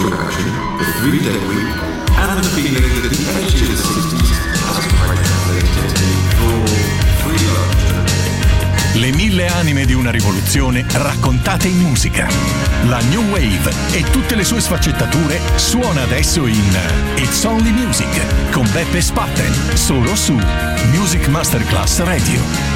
your passion, the three-day week, and the feeling that the energy of the 60s has translated for free lunch. Le mille anime di una rivoluzione raccontate in musica. La New Wave e tutte le sue sfaccettature suona adesso in It's Only Music con Beppe Spatten, solo su Music Masterclass Radio.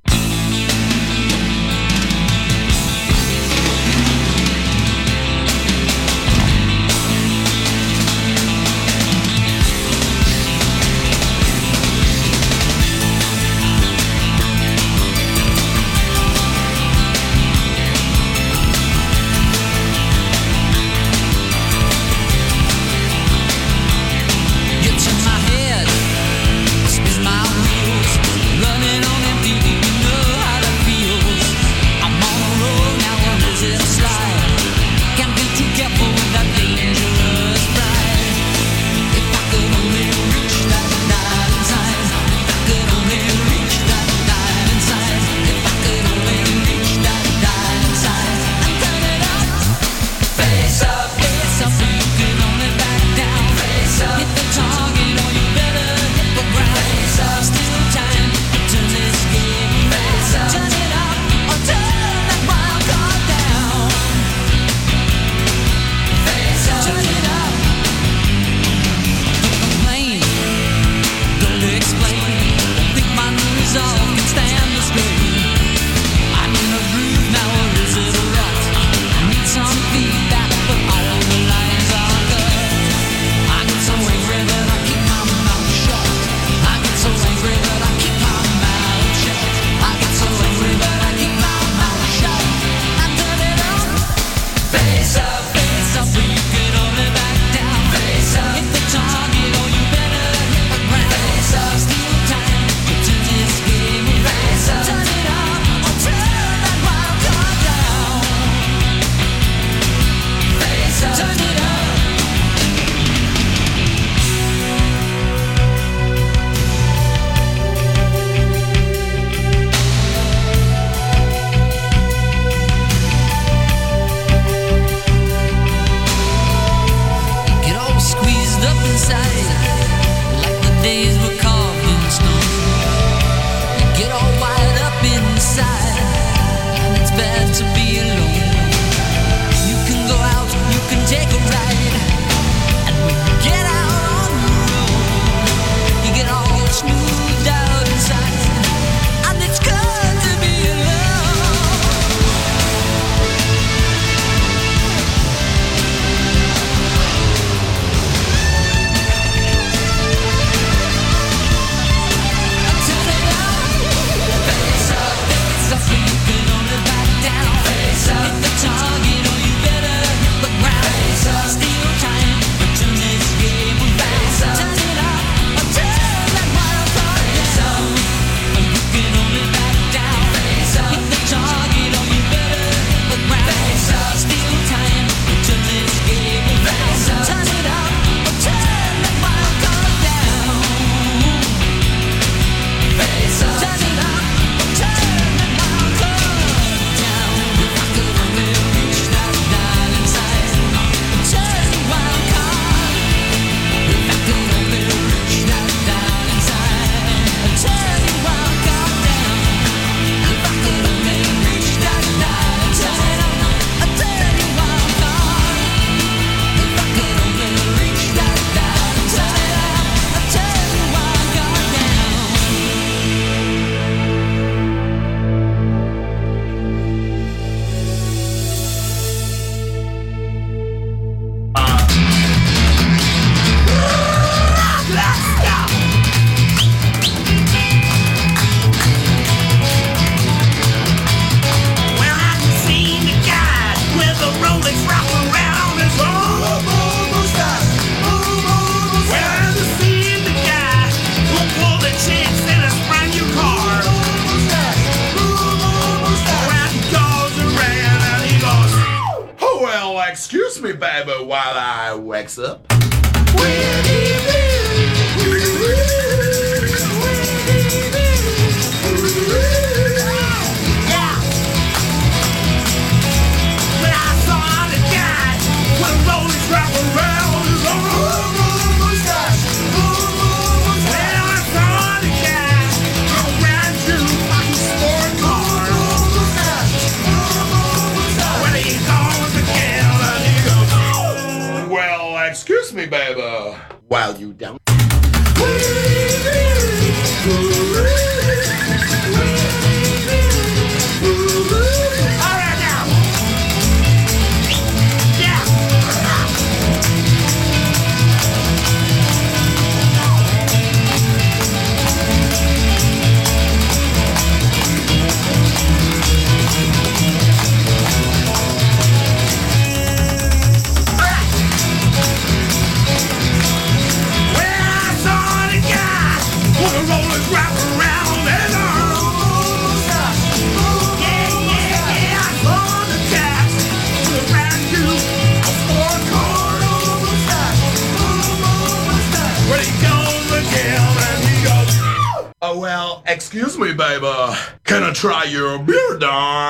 Try your beer, Don?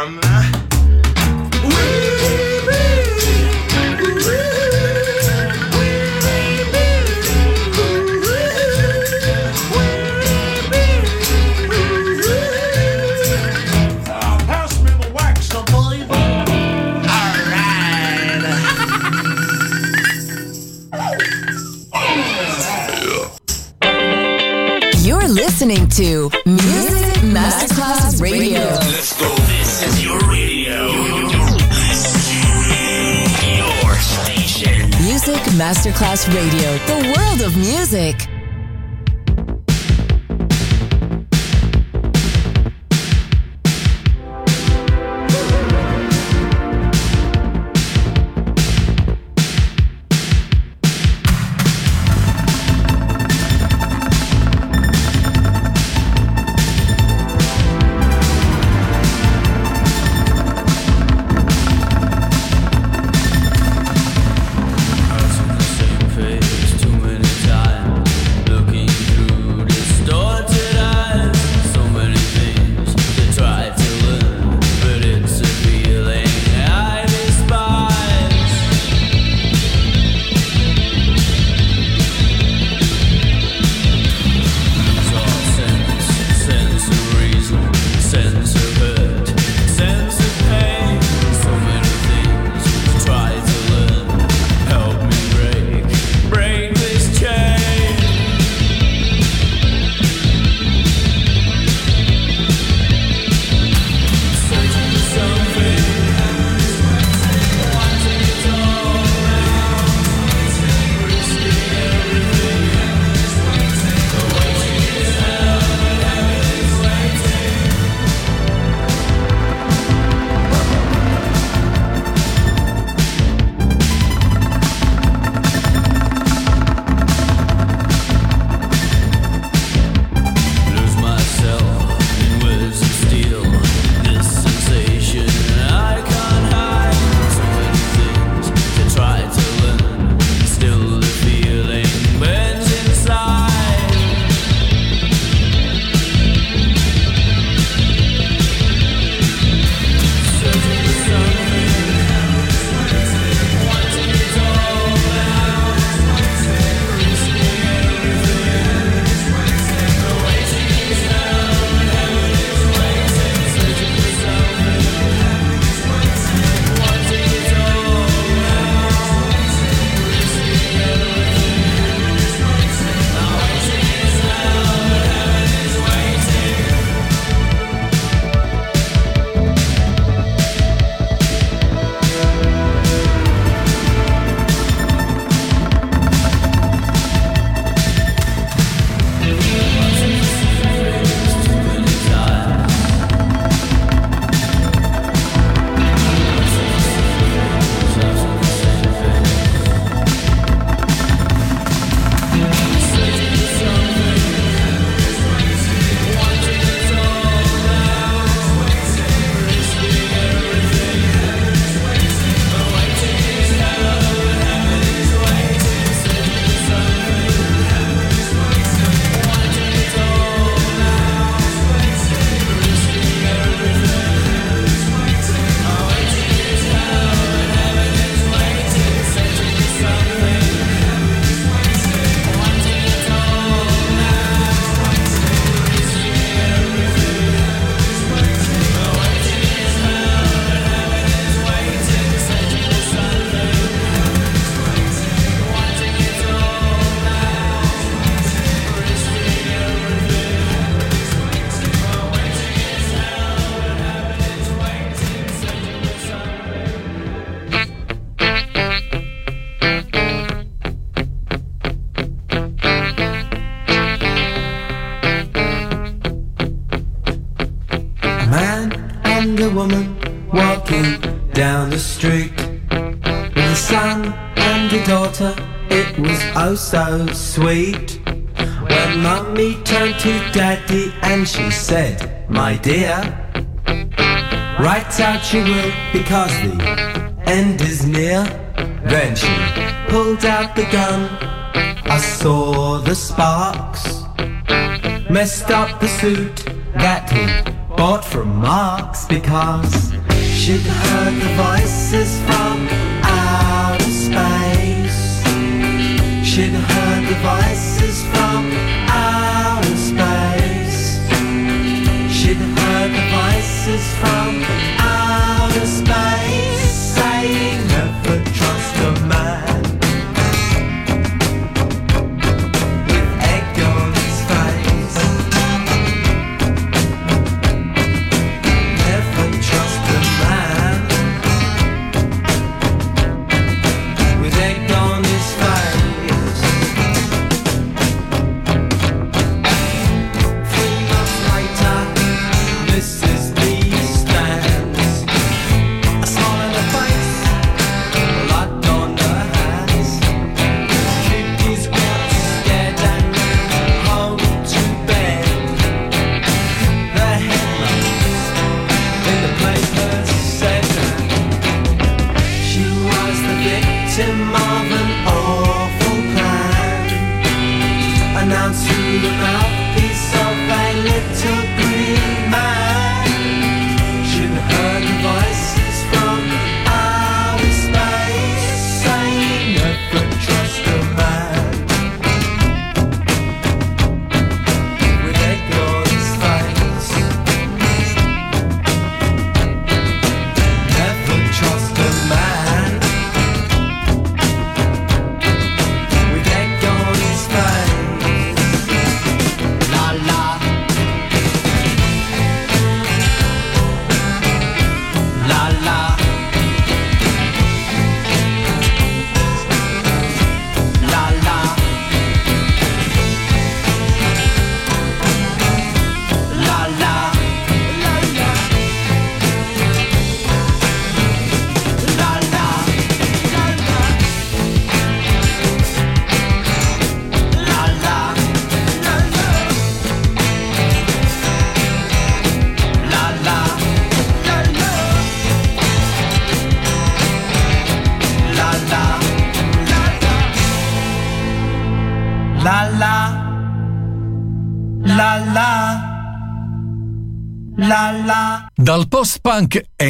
A woman walking down the street with a son and a daughter. It was oh so sweet. When mummy turned to daddy and she said, My dear, write out your will because the end is near. Then she pulled out the gun. I saw the sparks, messed up the suit that he bought from Marx because she'd heard the voices from outer space. She'd heard the voices from outer space. She'd heard the voices from outer space saying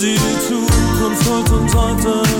die Zukunft heute und heute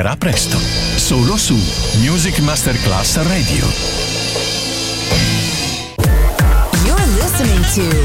Tornerà presto, solo su Music Masterclass Radio. You're listening to